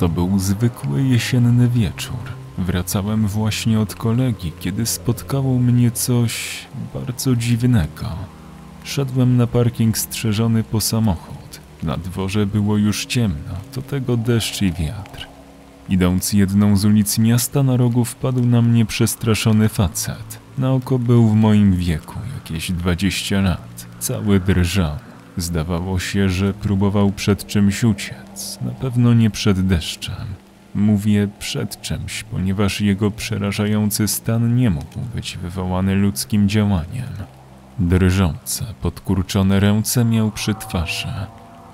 To był zwykły jesienny wieczór. Wracałem właśnie od kolegi, kiedy spotkało mnie coś bardzo dziwnego. Szedłem na parking strzeżony po samochód. Na dworze było już ciemno, do tego deszcz i wiatr. Idąc jedną z ulic miasta, na rogu wpadł na mnie przestraszony facet. Na oko był w moim wieku, jakieś 20 lat. Cały drżał. Zdawało się, że próbował przed czymś uciec. Na pewno nie przed deszczem. Mówię przed czymś, ponieważ jego przerażający stan nie mógł być wywołany ludzkim działaniem. Drżące, podkurczone ręce miał przy twarzy.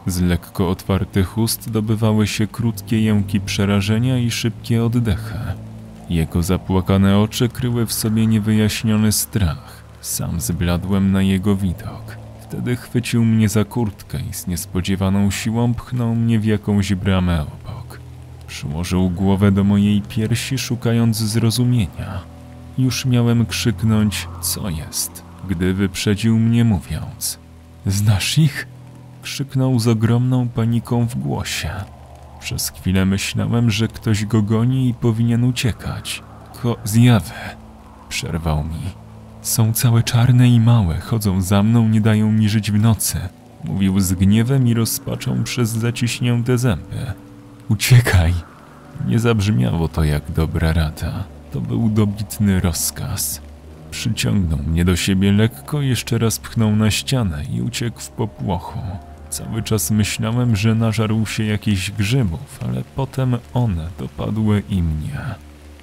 Z lekko otwartych ust dobywały się krótkie jęki przerażenia i szybkie oddechy. Jego zapłakane oczy kryły w sobie niewyjaśniony strach. Sam zbladłem na jego widok. Wtedy chwycił mnie za kurtkę i z niespodziewaną siłą pchnął mnie w jakąś bramę obok. Przyłożył głowę do mojej piersi, szukając zrozumienia. Już miałem krzyknąć, co jest, gdy wyprzedził mnie mówiąc: Znasz ich? Krzyknął z ogromną paniką w głosie. Przez chwilę myślałem, że ktoś go goni i powinien uciekać. Ko zjawy. Przerwał mi. Są całe czarne i małe, chodzą za mną, nie dają mi żyć w nocy. Mówił z gniewem i rozpaczą przez zaciśnięte zęby. Uciekaj! Nie zabrzmiało to jak dobra rada. To był dobitny rozkaz. Przyciągnął mnie do siebie lekko, jeszcze raz pchnął na ścianę i uciekł w popłochu. Cały czas myślałem, że nażarł się jakichś grzybów, ale potem one dopadły i mnie.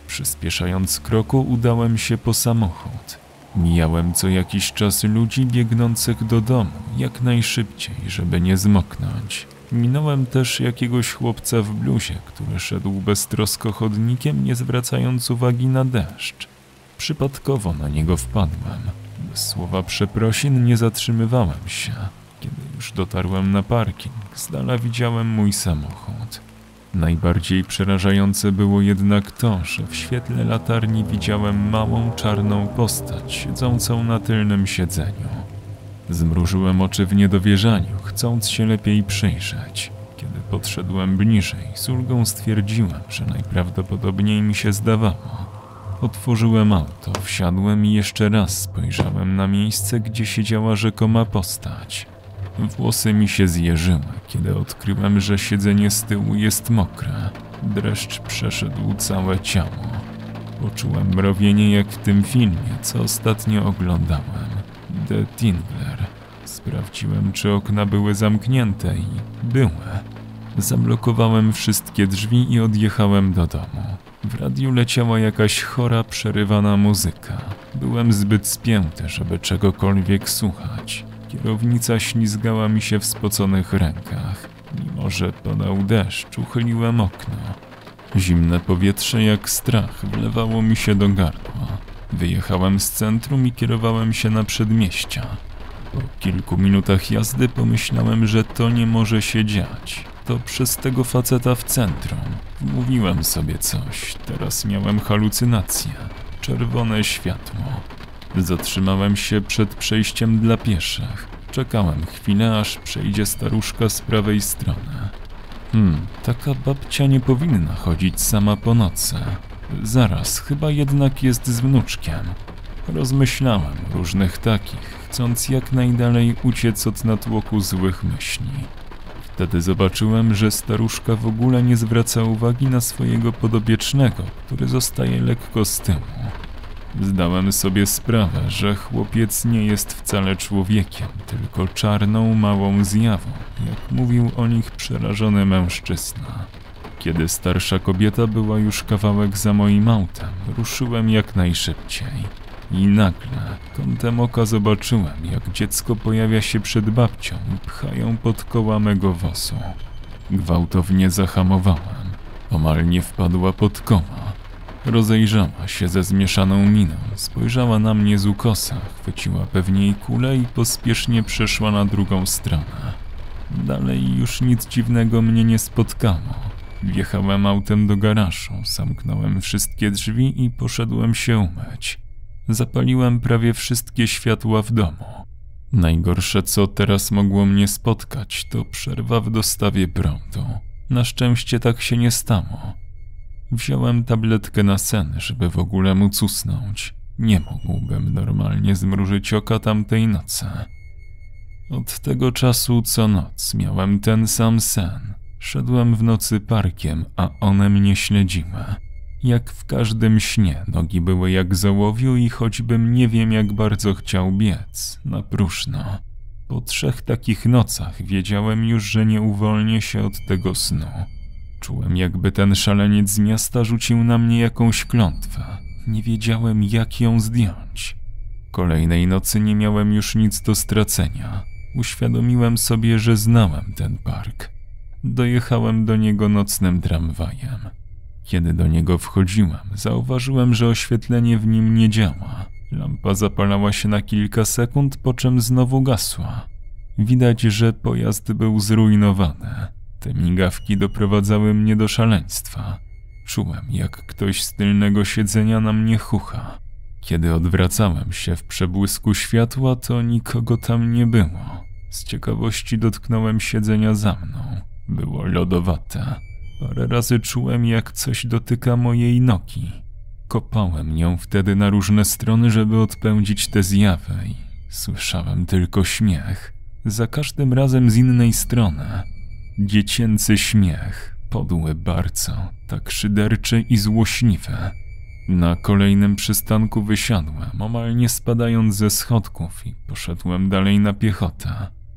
Przyspieszając kroku, udałem się po samochód. Mijałem co jakiś czas ludzi biegnących do domu, jak najszybciej, żeby nie zmoknąć. Minąłem też jakiegoś chłopca w bluzie, który szedł beztrosko chodnikiem, nie zwracając uwagi na deszcz. Przypadkowo na niego wpadłem. Bez słowa przeprosin nie zatrzymywałem się. Kiedy już dotarłem na parking, z dala widziałem mój samochód. Najbardziej przerażające było jednak to, że w świetle latarni widziałem małą czarną postać siedzącą na tylnym siedzeniu. Zmrużyłem oczy w niedowierzaniu, chcąc się lepiej przyjrzeć. Kiedy podszedłem bliżej, z ulgą stwierdziłem, że najprawdopodobniej mi się zdawało. Otworzyłem auto, wsiadłem i jeszcze raz spojrzałem na miejsce, gdzie siedziała rzekoma postać. Włosy mi się zjeżyły, kiedy odkryłem, że siedzenie z tyłu jest mokre. Dreszcz przeszedł całe ciało. Poczułem mrowienie jak w tym filmie, co ostatnio oglądałem. The Tingler. Sprawdziłem, czy okna były zamknięte i były. Zablokowałem wszystkie drzwi i odjechałem do domu. W radiu leciała jakaś chora, przerywana muzyka. Byłem zbyt spięty, żeby czegokolwiek słuchać. Kierownica ślizgała mi się w spoconych rękach. Mimo, że padał deszcz, uchyliłem okno. Zimne powietrze jak strach wlewało mi się do gardła. Wyjechałem z centrum i kierowałem się na przedmieścia. Po kilku minutach jazdy pomyślałem, że to nie może się dziać. To przez tego faceta w centrum. Mówiłem sobie coś, teraz miałem halucynację. Czerwone światło. Zatrzymałem się przed przejściem dla pieszych. Czekałem chwilę, aż przejdzie staruszka z prawej strony. Hmm, taka babcia nie powinna chodzić sama po nocy. Zaraz, chyba jednak jest z wnuczkiem. Rozmyślałem różnych takich, chcąc jak najdalej uciec od natłoku złych myśli. Wtedy zobaczyłem, że staruszka w ogóle nie zwraca uwagi na swojego podobiecznego, który zostaje lekko z tyłu. Zdałem sobie sprawę, że chłopiec nie jest wcale człowiekiem, tylko czarną, małą zjawą, jak mówił o nich przerażony mężczyzna. Kiedy starsza kobieta była już kawałek za moim autem, ruszyłem jak najszybciej. I nagle, kątem oka zobaczyłem, jak dziecko pojawia się przed babcią i pcha ją pod koła mego wozu. Gwałtownie zahamowałem. Omal nie wpadła pod koła. Rozejrzała się ze zmieszaną miną, spojrzała na mnie z ukosa, chwyciła pewnie jej kulę i pospiesznie przeszła na drugą stronę. Dalej już nic dziwnego mnie nie spotkało. Wjechałem autem do garażu, zamknąłem wszystkie drzwi i poszedłem się umyć. Zapaliłem prawie wszystkie światła w domu. Najgorsze, co teraz mogło mnie spotkać, to przerwa w dostawie prądu. Na szczęście tak się nie stało. Wziąłem tabletkę na sen, żeby w ogóle móc usnąć. Nie mógłbym normalnie zmrużyć oka tamtej nocy. Od tego czasu co noc miałem ten sam sen. Szedłem w nocy parkiem, a one mnie śledziły. Jak w każdym śnie, nogi były jak załowiu i choćbym nie wiem jak bardzo chciał biec, na próżno. Po trzech takich nocach wiedziałem już, że nie uwolnię się od tego snu. Czułem, jakby ten szaleniec z miasta rzucił na mnie jakąś klątwę. Nie wiedziałem, jak ją zdjąć. Kolejnej nocy nie miałem już nic do stracenia. Uświadomiłem sobie, że znałem ten park. Dojechałem do niego nocnym tramwajem. Kiedy do niego wchodziłem, zauważyłem, że oświetlenie w nim nie działa. Lampa zapalała się na kilka sekund, po czym znowu gasła. Widać, że pojazd był zrujnowany. Te migawki doprowadzały mnie do szaleństwa. Czułem, jak ktoś z tylnego siedzenia na mnie chucha. Kiedy odwracałem się w przebłysku światła, to nikogo tam nie było. Z ciekawości dotknąłem siedzenia za mną. Było lodowate. Parę razy czułem, jak coś dotyka mojej nogi. Kopałem nią wtedy na różne strony, żeby odpędzić te zjawy i słyszałem tylko śmiech. Za każdym razem z innej strony. Dziecięcy śmiech, podły bardzo, tak szyderczy i złośliwy. Na kolejnym przystanku wysiadłem, omal nie spadając ze schodków i poszedłem dalej na piechotę.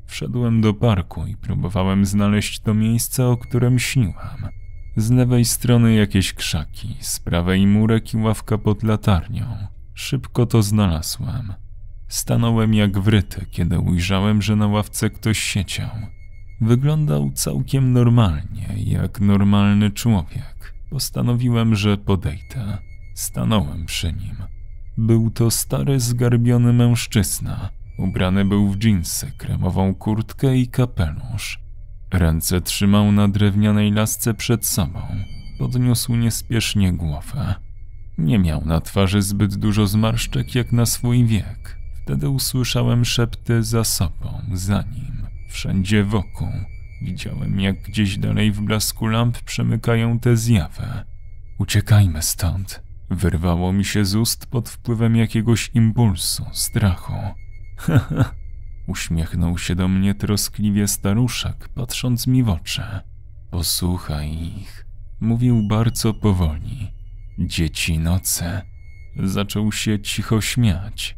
Wszedłem do parku i próbowałem znaleźć to miejsce, o którym śniłem. Z lewej strony jakieś krzaki, z prawej murek i ławka pod latarnią. Szybko to znalazłem. Stanąłem jak wryty, kiedy ujrzałem, że na ławce ktoś siedział. Wyglądał całkiem normalnie, jak normalny człowiek. Postanowiłem, że podejdę. Stanąłem przy nim. Był to stary, zgarbiony mężczyzna. Ubrany był w dżinsy, kremową kurtkę i kapelusz. Ręce trzymał na drewnianej lasce przed sobą. Podniósł niespiesznie głowę. Nie miał na twarzy zbyt dużo zmarszczek jak na swój wiek. Wtedy usłyszałem szepty za sobą, za nim, wszędzie wokół. Widziałem, jak gdzieś dalej w blasku lamp przemykają te zjawy. Uciekajmy stąd. Wyrwało mi się z ust pod wpływem jakiegoś impulsu, strachu. Haha, uśmiechnął się do mnie troskliwie staruszek, patrząc mi w oczy. Posłuchaj ich. Mówił bardzo powoli. Dzieci nocy. Zaczął się cicho śmiać.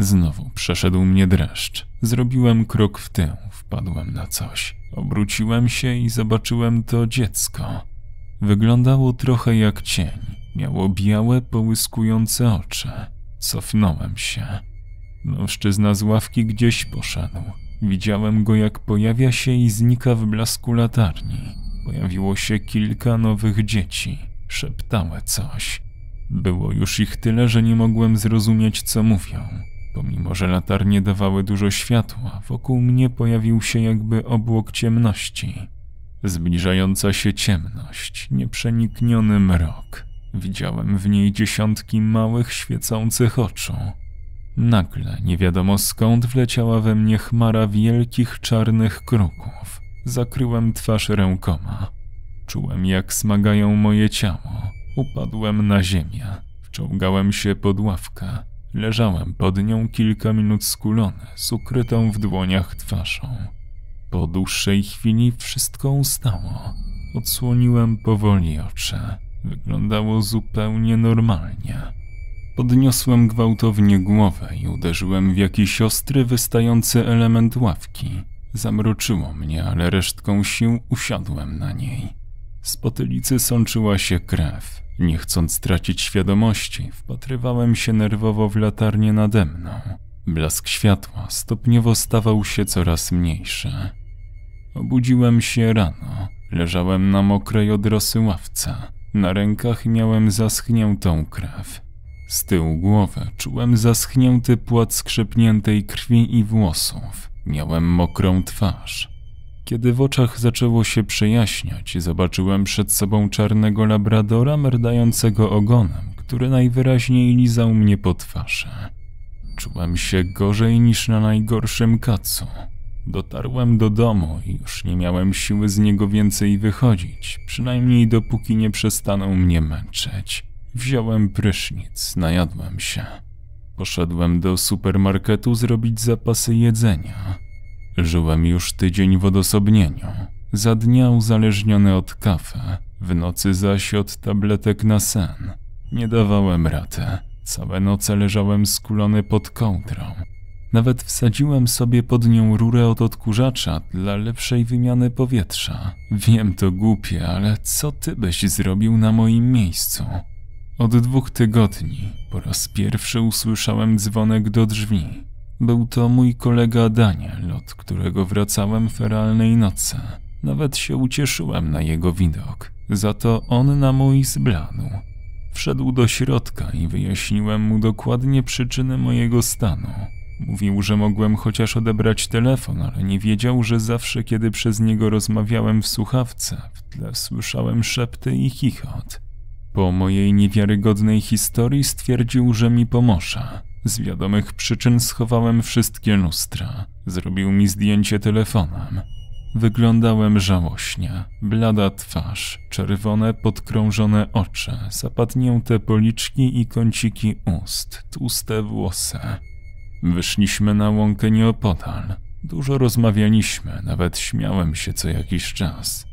Znowu przeszedł mnie dreszcz. Zrobiłem krok w tył, wpadłem na coś. Obróciłem się i zobaczyłem to dziecko. Wyglądało trochę jak cień. Miało białe, połyskujące oczy. Cofnąłem się. Mężczyzna z ławki gdzieś poszedł. Widziałem go, jak pojawia się i znika w blasku latarni. Pojawiło się kilka nowych dzieci. Szeptały coś. Było już ich tyle, że nie mogłem zrozumieć, co mówią. Pomimo, że latarnie dawały dużo światła, wokół mnie pojawił się jakby obłok ciemności. Zbliżająca się ciemność, nieprzenikniony mrok. Widziałem w niej dziesiątki małych, świecących oczu. Nagle, nie wiadomo skąd, wleciała we mnie chmara wielkich, czarnych kruków. Zakryłem twarz rękoma. Czułem, jak smagają moje ciało. Upadłem na ziemię. Wciągałem się pod ławkę. Leżałem pod nią kilka minut skulony, z ukrytą w dłoniach twarzą. Po dłuższej chwili wszystko ustało. Odsłoniłem powoli oczy. Wyglądało zupełnie normalnie. Podniosłem gwałtownie głowę i uderzyłem w jakiś ostry, wystający element ławki. Zamroczyło mnie, ale resztką sił usiadłem na niej. Z potylicy sączyła się krew. Nie chcąc stracić świadomości, wpatrywałem się nerwowo w latarnię nade mną. Blask światła stopniowo stawał się coraz mniejszy. Obudziłem się rano. Leżałem na mokrej od rosy ławce. Na rękach miałem zaschniętą krew. Z tyłu głowy czułem zaschnięty płat skrzepniętej krwi i włosów. Miałem mokrą twarz. Kiedy w oczach zaczęło się przejaśniać, zobaczyłem przed sobą czarnego labradora merdającego ogonem, który najwyraźniej lizał mnie po twarzy. Czułem się gorzej niż na najgorszym kacu. Dotarłem do domu i już nie miałem siły z niego więcej wychodzić, przynajmniej dopóki nie przestaną mnie męczyć. Wziąłem prysznic, najadłem się. Poszedłem do supermarketu zrobić zapasy jedzenia. Żyłem już tydzień w odosobnieniu. Za dnia uzależniony od kawy, w nocy zaś od tabletek na sen. Nie dawałem rady. Całe noce leżałem skulony pod kołdrą. Nawet wsadziłem sobie pod nią rurę od odkurzacza dla lepszej wymiany powietrza. Wiem to głupie, ale co ty byś zrobił na moim miejscu? Od dwóch tygodni po raz pierwszy usłyszałem dzwonek do drzwi. Był to mój kolega Daniel, od którego wracałem w realnej nocy. Nawet się ucieszyłem na jego widok. Za to on na mój zbladł. Wszedł do środka i wyjaśniłem mu dokładnie przyczyny mojego stanu. Mówił, że mogłem chociaż odebrać telefon, ale nie wiedział, że zawsze, kiedy przez niego rozmawiałem w słuchawce, w tle słyszałem szepty i chichot. Po mojej niewiarygodnej historii stwierdził, że mi pomoże. Z wiadomych przyczyn schowałem wszystkie lustra. Zrobił mi zdjęcie telefonem. Wyglądałem żałośnie. Blada twarz, czerwone, podkrążone oczy, zapadnięte policzki i kąciki ust, tłuste włosy. Wyszliśmy na łąkę nieopodal. Dużo rozmawialiśmy, nawet śmiałem się co jakiś czas.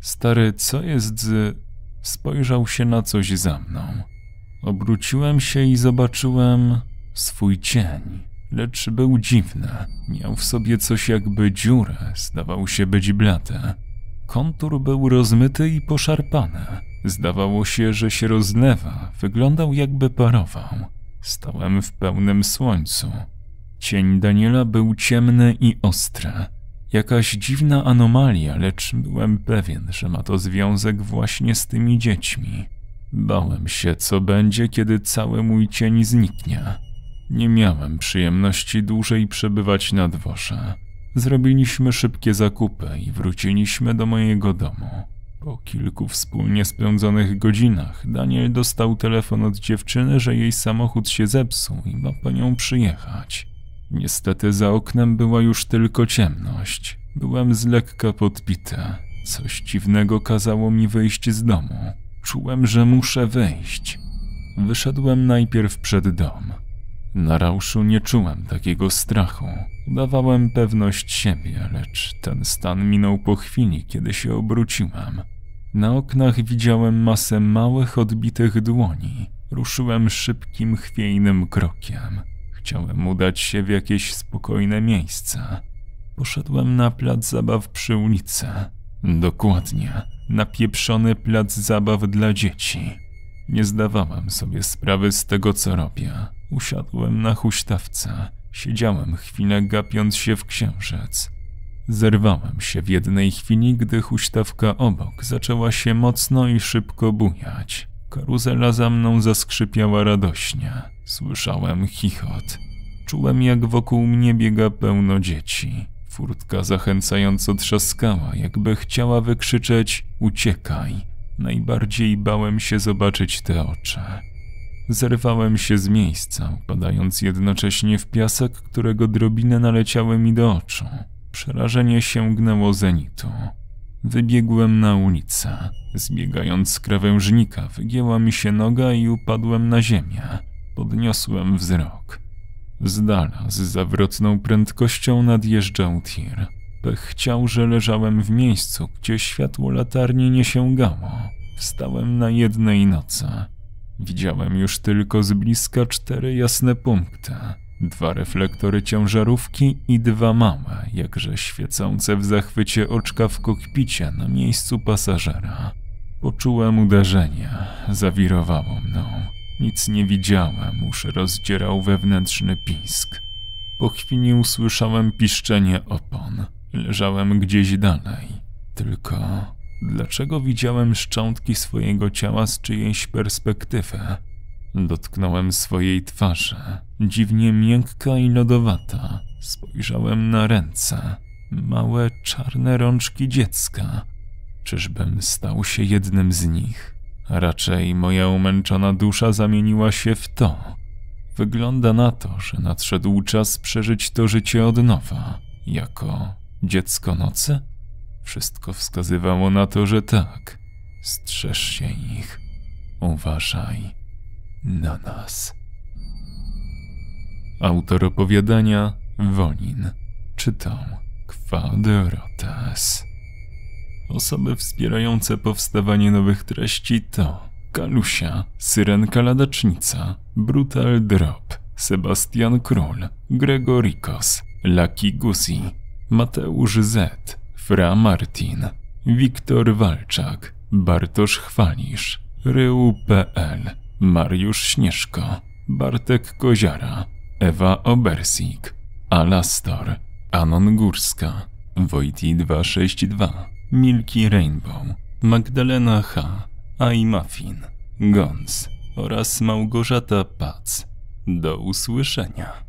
Stary, co jest z... Spojrzał się na coś za mną. Obróciłem się i zobaczyłem swój cień, lecz był dziwny. Miał w sobie coś jakby dziurę, zdawał się być blady. Kontur był rozmyty i poszarpany. Zdawało się, że się rozlewa, wyglądał jakby parował. Stałem w pełnym słońcu. Cień Daniela był ciemny i ostry. Jakaś dziwna anomalia, lecz byłem pewien, że ma to związek właśnie z tymi dziećmi. Bałem się, co będzie, kiedy cały mój cień zniknie. Nie miałem przyjemności dłużej przebywać na dworze. Zrobiliśmy szybkie zakupy i wróciliśmy do mojego domu. Po kilku wspólnie spędzonych godzinach Daniel dostał telefon od dziewczyny, że jej samochód się zepsuł i ma po nią przyjechać. Niestety za oknem była już tylko ciemność. Byłem z lekka podpity. Coś dziwnego kazało mi wyjść z domu. Czułem, że muszę wyjść. Wyszedłem najpierw przed dom. Na rauszu nie czułem takiego strachu. Udawałem pewność siebie, lecz ten stan minął po chwili, kiedy się obróciłem. Na oknach widziałem masę małych, odbitych dłoni. Ruszyłem szybkim, chwiejnym krokiem. Chciałem udać się w jakieś spokojne miejsce. Poszedłem na plac zabaw przy ulicy. Dokładnie, na pieprzony plac zabaw dla dzieci. Nie zdawałem sobie sprawy z tego, co robię. Usiadłem na huśtawce. Siedziałem chwilę gapiąc się w księżyc. Zerwałem się w jednej chwili, gdy huśtawka obok zaczęła się mocno i szybko bujać. Karuzela za mną zaskrzypiała radośnie. Słyszałem chichot. Czułem, jak wokół mnie biega pełno dzieci. Furtka zachęcająco trzaskała, jakby chciała wykrzyczeć: Uciekaj. Najbardziej bałem się zobaczyć te oczy. Zerwałem się z miejsca, padając jednocześnie w piasek, którego drobiny naleciały mi do oczu. Przerażenie sięgnęło zenitu. Wybiegłem na ulicę. Zbiegając z krawężnika, wygięła mi się noga i upadłem na ziemię. Podniosłem wzrok. Z dala, z zawrotną prędkością nadjeżdżał tir. Pech chciał, że leżałem w miejscu, gdzie światło latarni nie sięgało. Wstałem na jednej nocy. Widziałem już tylko z bliska cztery jasne punkty. Dwa reflektory ciężarówki i dwa małe, jakże świecące w zachwycie oczka w kokpicie na miejscu pasażera. Poczułem uderzenie, zawirowało mną. Nic nie widziałem, uszy rozdzierał wewnętrzny pisk. Po chwili usłyszałem piszczenie opon. Leżałem gdzieś dalej. Tylko dlaczego widziałem szczątki swojego ciała z czyjejś perspektywy? Dotknąłem swojej twarzy, dziwnie miękka i lodowata. Spojrzałem na ręce, małe czarne rączki dziecka. Czyżbym stał się jednym z nich? Raczej moja umęczona dusza zamieniła się w to. Wygląda na to, że nadszedł czas przeżyć to życie od nowa, jako Dziecko nocy? Wszystko wskazywało na to, że tak. Strzeż się ich. Uważaj na nas. Autor opowiadania Wolin. Czytał Quadrotes. Osoby wspierające powstawanie nowych treści to Kalusia, Syrenka Ladacznica, Brutal Drop, Sebastian Król, Gregorikos, Lucky Gusi, Mateusz Z, Fra Martin, Wiktor Walczak, Bartosz Chwalisz, Rył.pl, Mariusz Śnieżko, Bartek Koziara, Ewa Obersik, Alastor, Anon Górska, Wojti 262, Milki Rainbow, Magdalena H., Ai Muffin, Gons oraz Małgorzata Pac. Do usłyszenia.